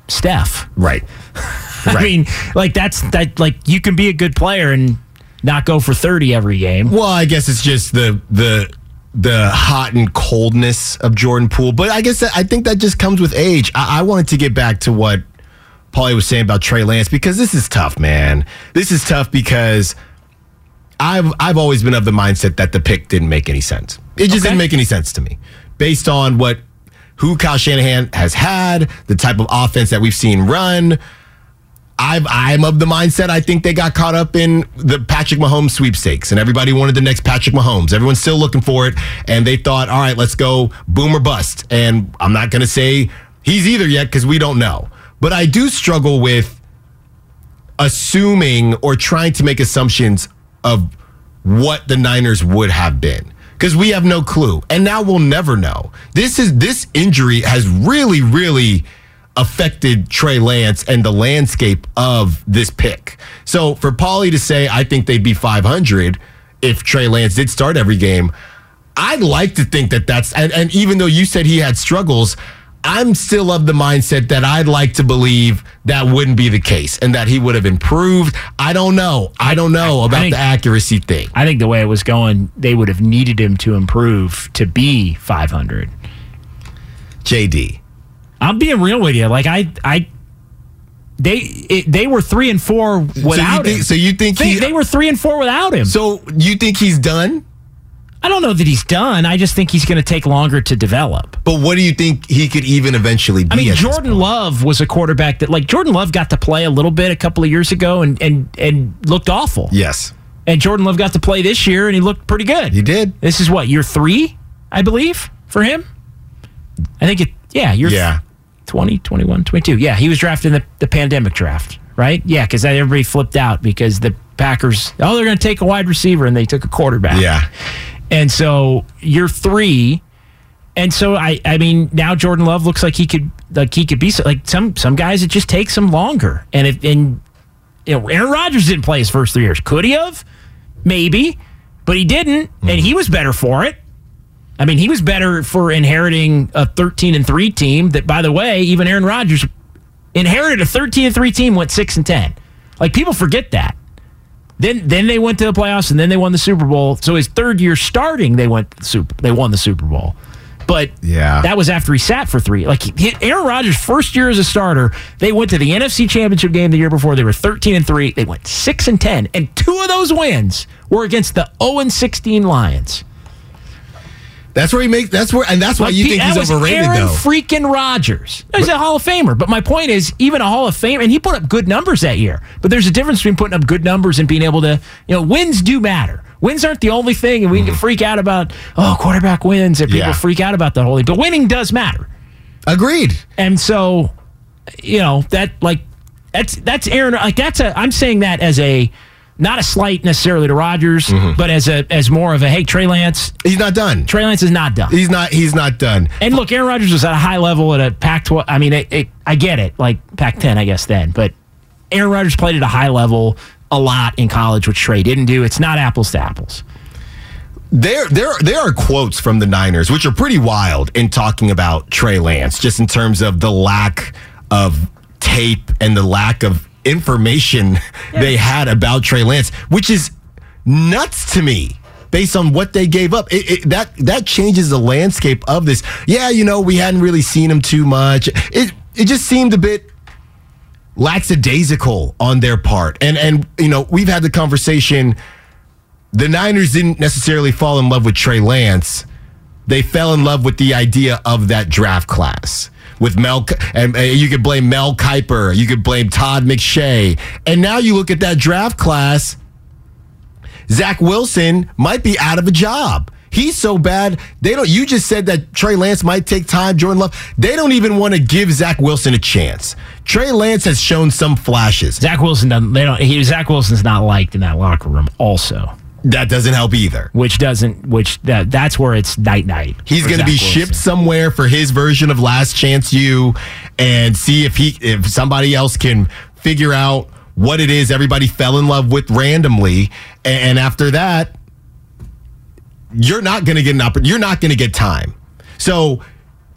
Steph. Right. I Right. mean, like that's that. Like you can be a good player and not go for thirty every game. Well, I guess it's just the the the hot and coldness of Jordan Poole, but I guess that, I think that just comes with age. I, I wanted to get back to what Paulie was saying about Trey Lance because this is tough, man. This is tough because I've I've always been of the mindset that the pick didn't make any sense. It just Okay. didn't make any sense to me, based on what who Kyle Shanahan has had, the type of offense that we've seen run. I've, I'm of the mindset I think they got caught up in the Patrick Mahomes sweepstakes, and everybody wanted the next Patrick Mahomes. Everyone's still looking for it, and they thought, all right, let's go boom or bust. And I'm not going to say he's either yet because we don't know. But I do struggle with assuming or trying to make assumptions of what the Niners would have been because we have no clue, and now we'll never know. This is this injury has really, really affected Trey Lance and the landscape of this pick. So for Paulie to say, I think they'd be 500 if Trey Lance did start every game. I'd like to think that that's, and, and even though you said he had struggles, I'm still of the mindset that I'd like to believe that wouldn't be the case and that he would have improved. I don't know. I don't know about think- the accuracy thing. I think the way it was going, they would have needed him to improve to be 500. JD. I'm being real with you. Like I, I, they it, they were three and four without so you think, him. So you think they, he, they were three and four without him. So you think he's done? I don't know that he's done. I just think he's going to take longer to develop. But what do you think he could even eventually be? I mean, Jordan Love was a quarterback that, like, Jordan Love got to play a little bit a couple of years ago and and and looked awful. Yes. And Jordan Love got to play this year and he looked pretty good. He did. This is what year three, I believe, for him. I think it. Yeah, year Yeah. 20, 21, 22. Yeah, he was drafted in the, the pandemic draft, right? Yeah, because everybody flipped out because the Packers, oh, they're going to take a wide receiver, and they took a quarterback. Yeah. And so year three, and so I, I mean, now Jordan Love looks like he could, like he could be like some some guys. It just takes them longer. And if and you know, Aaron Rodgers didn't play his first three years. Could he have? Maybe, but he didn't, and he was better for it. I mean, he was better for inheriting a 13 and 3 team that by the way, even Aaron Rodgers inherited a 13 and 3 team went 6 and 10. Like people forget that. Then then they went to the playoffs and then they won the Super Bowl. So his third year starting, they went the Super they won the Super Bowl. But Yeah. that was after he sat for three. Like he, Aaron Rodgers' first year as a starter, they went to the NFC Championship game the year before. They were 13 and 3. They went 6 and 10. And two of those wins were against the 0 and 16 Lions. That's where he makes. That's where, and that's why Like, you think he's overrated, Aaron though. freaking Rodgers. He's a Hall of Famer. But my point is, even a Hall of Famer, and he put up good numbers that year. But there's a difference between putting up good numbers and being able to, you know, wins do matter. Wins aren't the only thing, and we can mm-hmm. freak out about oh quarterback wins, and people. Yeah. freak out about the holy. But winning does matter. Agreed. And so, you know that like that's that's Aaron. Like that's a. I'm saying that as a not a slight necessarily to Rodgers, but as a as more of a hey Trey Lance. Mm-hmm. He's not done. Trey Lance is not done. He's not. He's not done. And look, Aaron Rodgers was at a high level at a Pac-12. I mean, it, it, I get it, like Pac-10, I guess then. But Aaron Rodgers played at a high level a lot in college, which Trey didn't do. It's not apples to apples. There, there, there are quotes from the Niners which are pretty wild in talking about Trey Lance, just in terms of the lack of tape and the lack of information they had about Trey Lance, which is nuts to me. Based on what they gave up, it, it, that that changes the landscape of this. Yeah, you know, we hadn't really seen him too much. It it just seemed a bit lackadaisical on their part. And and you know, we've had the conversation the Niners didn't necessarily fall in love with Trey Lance. They fell in love with the idea of that draft class. With Mel, and uh, you could blame Mel Kiper, you could blame Todd McShay, and now you look at that draft class. Zach Wilson might be out of a job. He's so bad. They don't. You just said that Trey Lance might take time. Jordan Love. They don't even want to give Zach Wilson a chance. Trey Lance has shown some flashes. Zach Wilson doesn't. They don't. He, Zach Wilson's not liked in that locker room. Also, That doesn't help either. which doesn't. Which that that's where it's night night. He's going to be Wilson. shipped somewhere for his version of Last Chance U, and see if he if somebody else can figure out what it is everybody fell in love with randomly, and after that, you're not going to get an opportunity. You're not going to get time. So,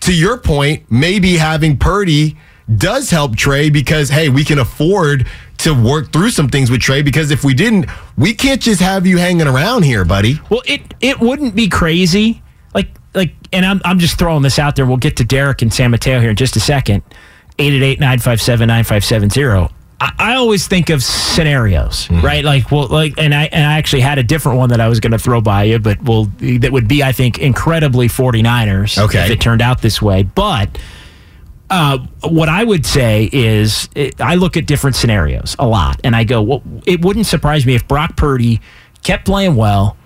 to your point, maybe having Purdy does help Trey because hey, we can afford to work through some things with Trey because if we didn't, we can't just have you hanging around here, buddy. Well, it it wouldn't be crazy. Like like, and I'm I'm just throwing this out there. We'll get to Derek and San Mateo here in just a second. Eight eight eight nine five seven nine five seven zero. I, I always think of scenarios, Mm-hmm. right? Like, well, like, and I and I actually had a different one that I was going to throw by you, but well, that would be, I think, incredibly 49ers Okay. if it turned out this way. But uh, what I would say is, it, I look at different scenarios a lot, and I go, well, it wouldn't surprise me if Brock Purdy kept playing well,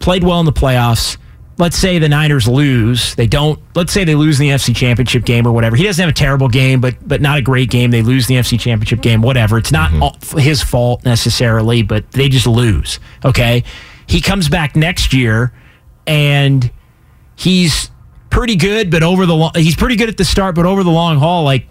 played well in the playoffs. Let's say the Niners lose. They don't. Let's say they lose the NFC Championship game or whatever. He doesn't have a terrible game, but but not a great game. They lose the NFC Championship game. Whatever. It's not all, his fault necessarily, but they just lose. Okay. he comes back next year and he's pretty good, but over the long, he's pretty good at the start, but over the long haul, like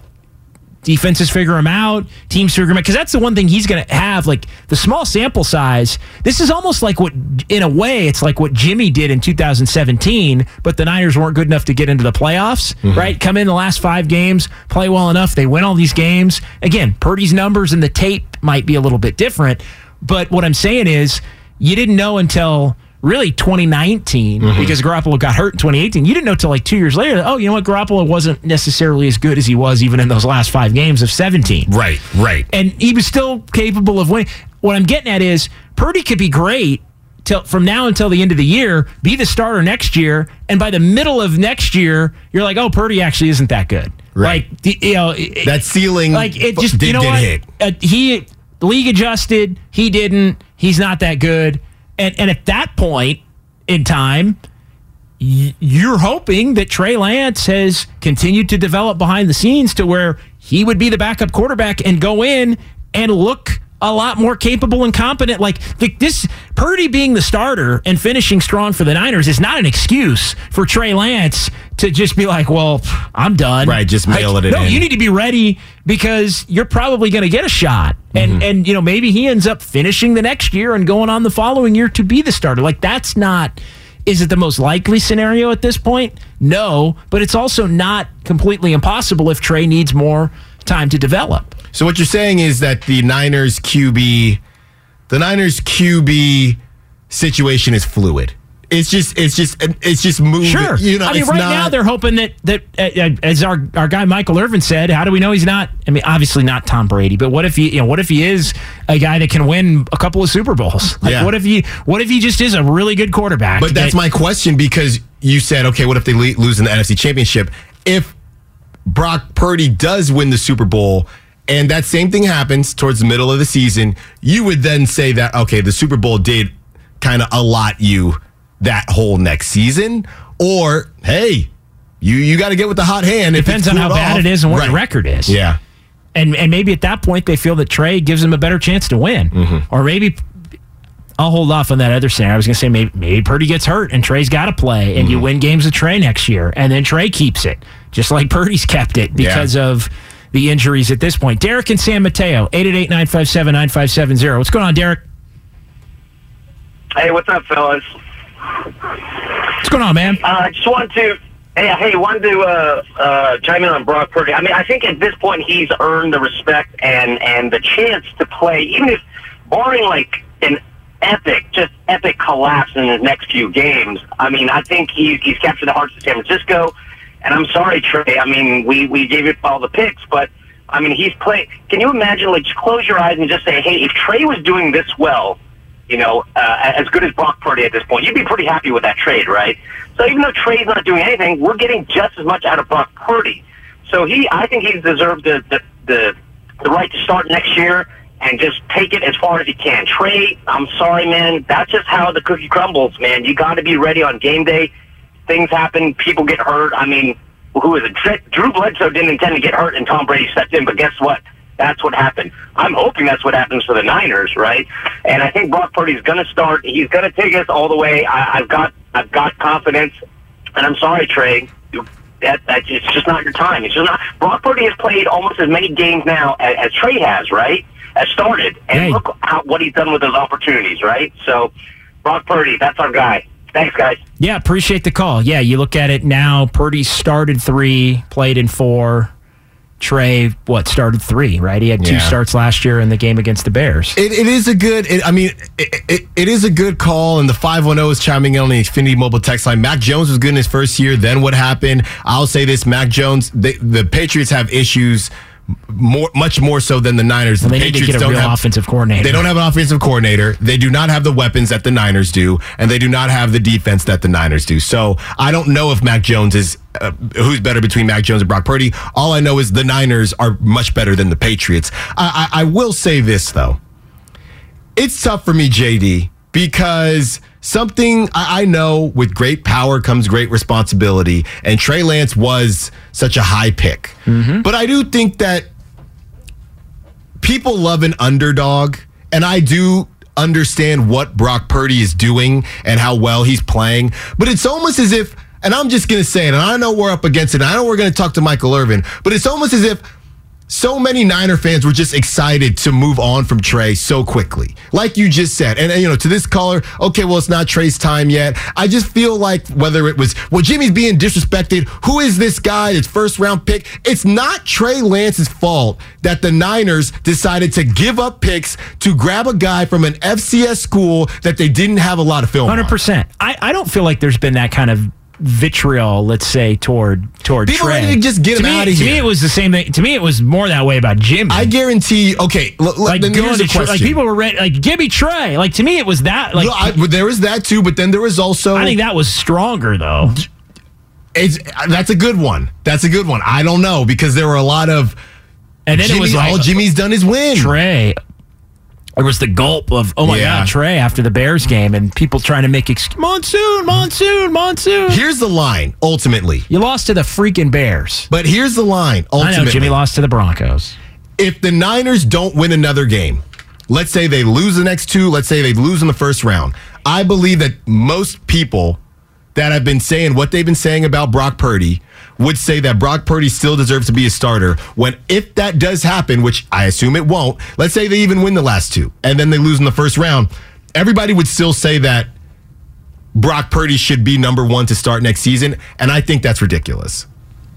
defenses figure him out, teams figure him out. Because that's the one thing he's going to have. Like the small sample size, this is almost like what, in a way, it's like what Jimmy did in 2017, but the Niners weren't good enough to get into the playoffs, Mm-hmm. right? Come in the last five games, play well enough, they win all these games. Again, Purdy's numbers and the tape might be a little bit different, but what I'm saying is you didn't know until really 2019 Mm-hmm. because Garoppolo got hurt in 2018. You didn't know till like two years later. that, Oh, you know what? Garoppolo wasn't necessarily as good as he was even in those last five games of 17. Right, right. And he was still capable of winning. What I'm getting at is Purdy could be great till from now until the end of the year, be the starter next year, and by the middle of next year, you're like, oh, Purdy actually isn't that good. Right. Like you know it- That ceiling like it just did you know get what? hit. Uh, he league adjusted. He didn't. He's not that good. And and at that point in time, you're hoping that Trey Lance has continued to develop behind the scenes to where he would be the backup quarterback and go in and look a lot more capable and competent. Like the, this Purdy being the starter and finishing strong for the Niners is not an excuse for Trey Lance to just be like, "Well, I'm done." Right, just mail Like, it No, in. you need to be ready because you're probably going to get a shot, and Mm-hmm. and you know maybe he ends up finishing the next year and going on the following year to be the starter. Like that's not. Is it the most likely scenario at this point? No, but it's also not completely impossible if Trey needs more time to develop. So what you're saying is that the Niners QB, the Niners QB situation is fluid. It's just, it's just, it's just moving. Sure. You know, I mean, right not, now they're hoping that that uh, uh, as our our guy Michael Irvin said, how do we know he's not? I mean, obviously not Tom Brady, but what if he, you know, what if he is a guy that can win a couple of Super Bowls? Like, Yeah. what if he, what if he just is a really good quarterback? But that's that- my question because you said, okay, what if they lose in the NFC Championship? If Brock Purdy does win the Super Bowl and that same thing happens towards the middle of the season, you would then say that, okay, the Super Bowl did kind of allot you that whole next season. Or, hey, you, you got to get with the hot hand. depends on how cooled bad it is and what Right. the record is. Yeah. and and maybe at that point they feel that Trey gives them a better chance to win, Mm-hmm. or maybe. I'll hold off on that other scenario. I was going to say maybe, maybe Purdy gets hurt and Trey's got to play, and you Mm-hmm. win games with Trey next year, and then Trey keeps it, just like Purdy's kept it because of the injuries at this point. Derek and San Mateo, 888-957-9570. What's going on, Derek? Hey, what's up, fellas? What's going on, man? Uh, I just wanted to, hey, hey, wanted to uh, uh, chime in on Brock Purdy. I mean, I think at this point he's earned the respect and and the chance to play, even if barring like an epic, just epic collapse in his next few games. I mean, I think he's he's captured the hearts of San Francisco. And I'm sorry, Trey. I mean, we we gave you all the picks, but I mean, he's playing. Can you imagine? Like, just close your eyes and just say, hey, if Trey was doing this well you know, uh, as good as Brock Purdy at this point. You'd be pretty happy with that trade, right? So even though Trey's not doing anything, we're getting just as much out of Brock Purdy. So he, I think he's deserved the the the, the right to start next year and just take it as far as he can. Trey, I'm sorry, man. That's just how the cookie crumbles, man. You got to be ready on game day. Things happen. People get hurt. I mean, who is it? Drew Bledsoe didn't intend to get hurt, and Tom Brady stepped in. But guess what? That's what happened. I'm hoping that's what happens for the Niners, right? And I think Brock Purdy's going to start. He's going to take us all the way. I, I've got, I've got confidence. And I'm sorry, Trey. That, that it's just not your time. It's just not. Brock Purdy has played almost as many games now as, as Trey has, right? Has started, and look how, what he's done with his opportunities, right? So, Brock Purdy, that's our guy. Thanks, guys. Yeah, appreciate the call. Yeah, you look at it now. Purdy started three, played in four. Trey, what started three? Right, he had two Yeah. starts last year in the game against the Bears. It, it is a good. It, I mean, it, it, it is a good call. And the five one zero is chiming in on the Infinity Mobile text line. Mac Jones was good in his first year. Then what happened? I'll say this: Mac Jones. They, the Patriots have issues. More, much more so than the Niners. Well, the they need to Patriots get a don't real have, offensive coordinator. They don't have an offensive coordinator. They do not have the weapons that the Niners do, and they do not have the defense that the Niners do. So I don't know if Mac Jones is uh, who's better between Mac Jones and Brock Purdy. All I know is the Niners are much better than the Patriots. I, I, I will say this though it's tough for me, JD, because something I, I know with great power comes great responsibility, and Trey Lance was such a high pick. Mm-hmm. But I do think that people love an underdog, and I do understand what Brock Purdy is doing and how well he's playing. But it's almost as if, and I'm just going to say it, and I know we're up against it, and I know we're going to talk to Michael Irvin, but it's almost as if so many Niner fans were just excited to move on from Trey so quickly. Like you just said. And, and, you know, to this caller, okay, well, it's not Trey's time yet. I just feel like whether it was, well, Jimmy's being disrespected. Who is this guy? His first round pick. It's not Trey Lance's fault that the Niners decided to give up picks to grab a guy from an FCS school that they didn't have a lot of film. 100%. On. I, I don't feel like there's been that kind of vitriol, let's say, toward toward People Trey. ready to just get to him me, out of to here. me, it was the same thing. To me, it was more that way about Jimmy. I guarantee. Okay, l- l- like then going to Trey, like people were ready. Like give me Trey. Like to me, it was that. Like No, I, there was that too, but then there was also. I think that was stronger though. It's uh, that's a good one. That's a good one. I don't know because there were a lot of. And then Jimmy, it was like, all Jimmy's done is win. Trey. There was the gulp of oh my Yeah. god Trey after the Bears game and people trying to make ex- monsoon monsoon monsoon. Here's the line. Ultimately, you lost to the freaking Bears. But here's the line. I Ultimately, know Jimmy lost to the Broncos. If the Niners don't win another game, let's say they lose the next two, let's say they lose in the first round. I believe that most people that have been saying what they've been saying about Brock Purdy would say that Brock Purdy still deserves to be a starter. When if that does happen, which I assume it won't, let's say they even win the last two and then they lose in the first round, everybody would still say that Brock Purdy should be number one to start next season, and I think that's ridiculous.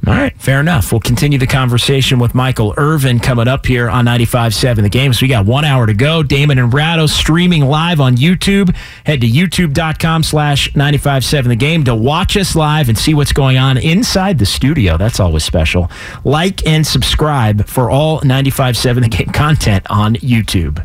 All right, fair enough. We'll continue the conversation with Michael Irvin coming up here on 95.7 The Game. So we got one hour to go. Damon and Ratto streaming live on YouTube. Head to youtube.com slash 95.7 The Game to watch us live and see what's going on inside the studio. That's always special. Like and subscribe for all 95.7 The Game content on YouTube.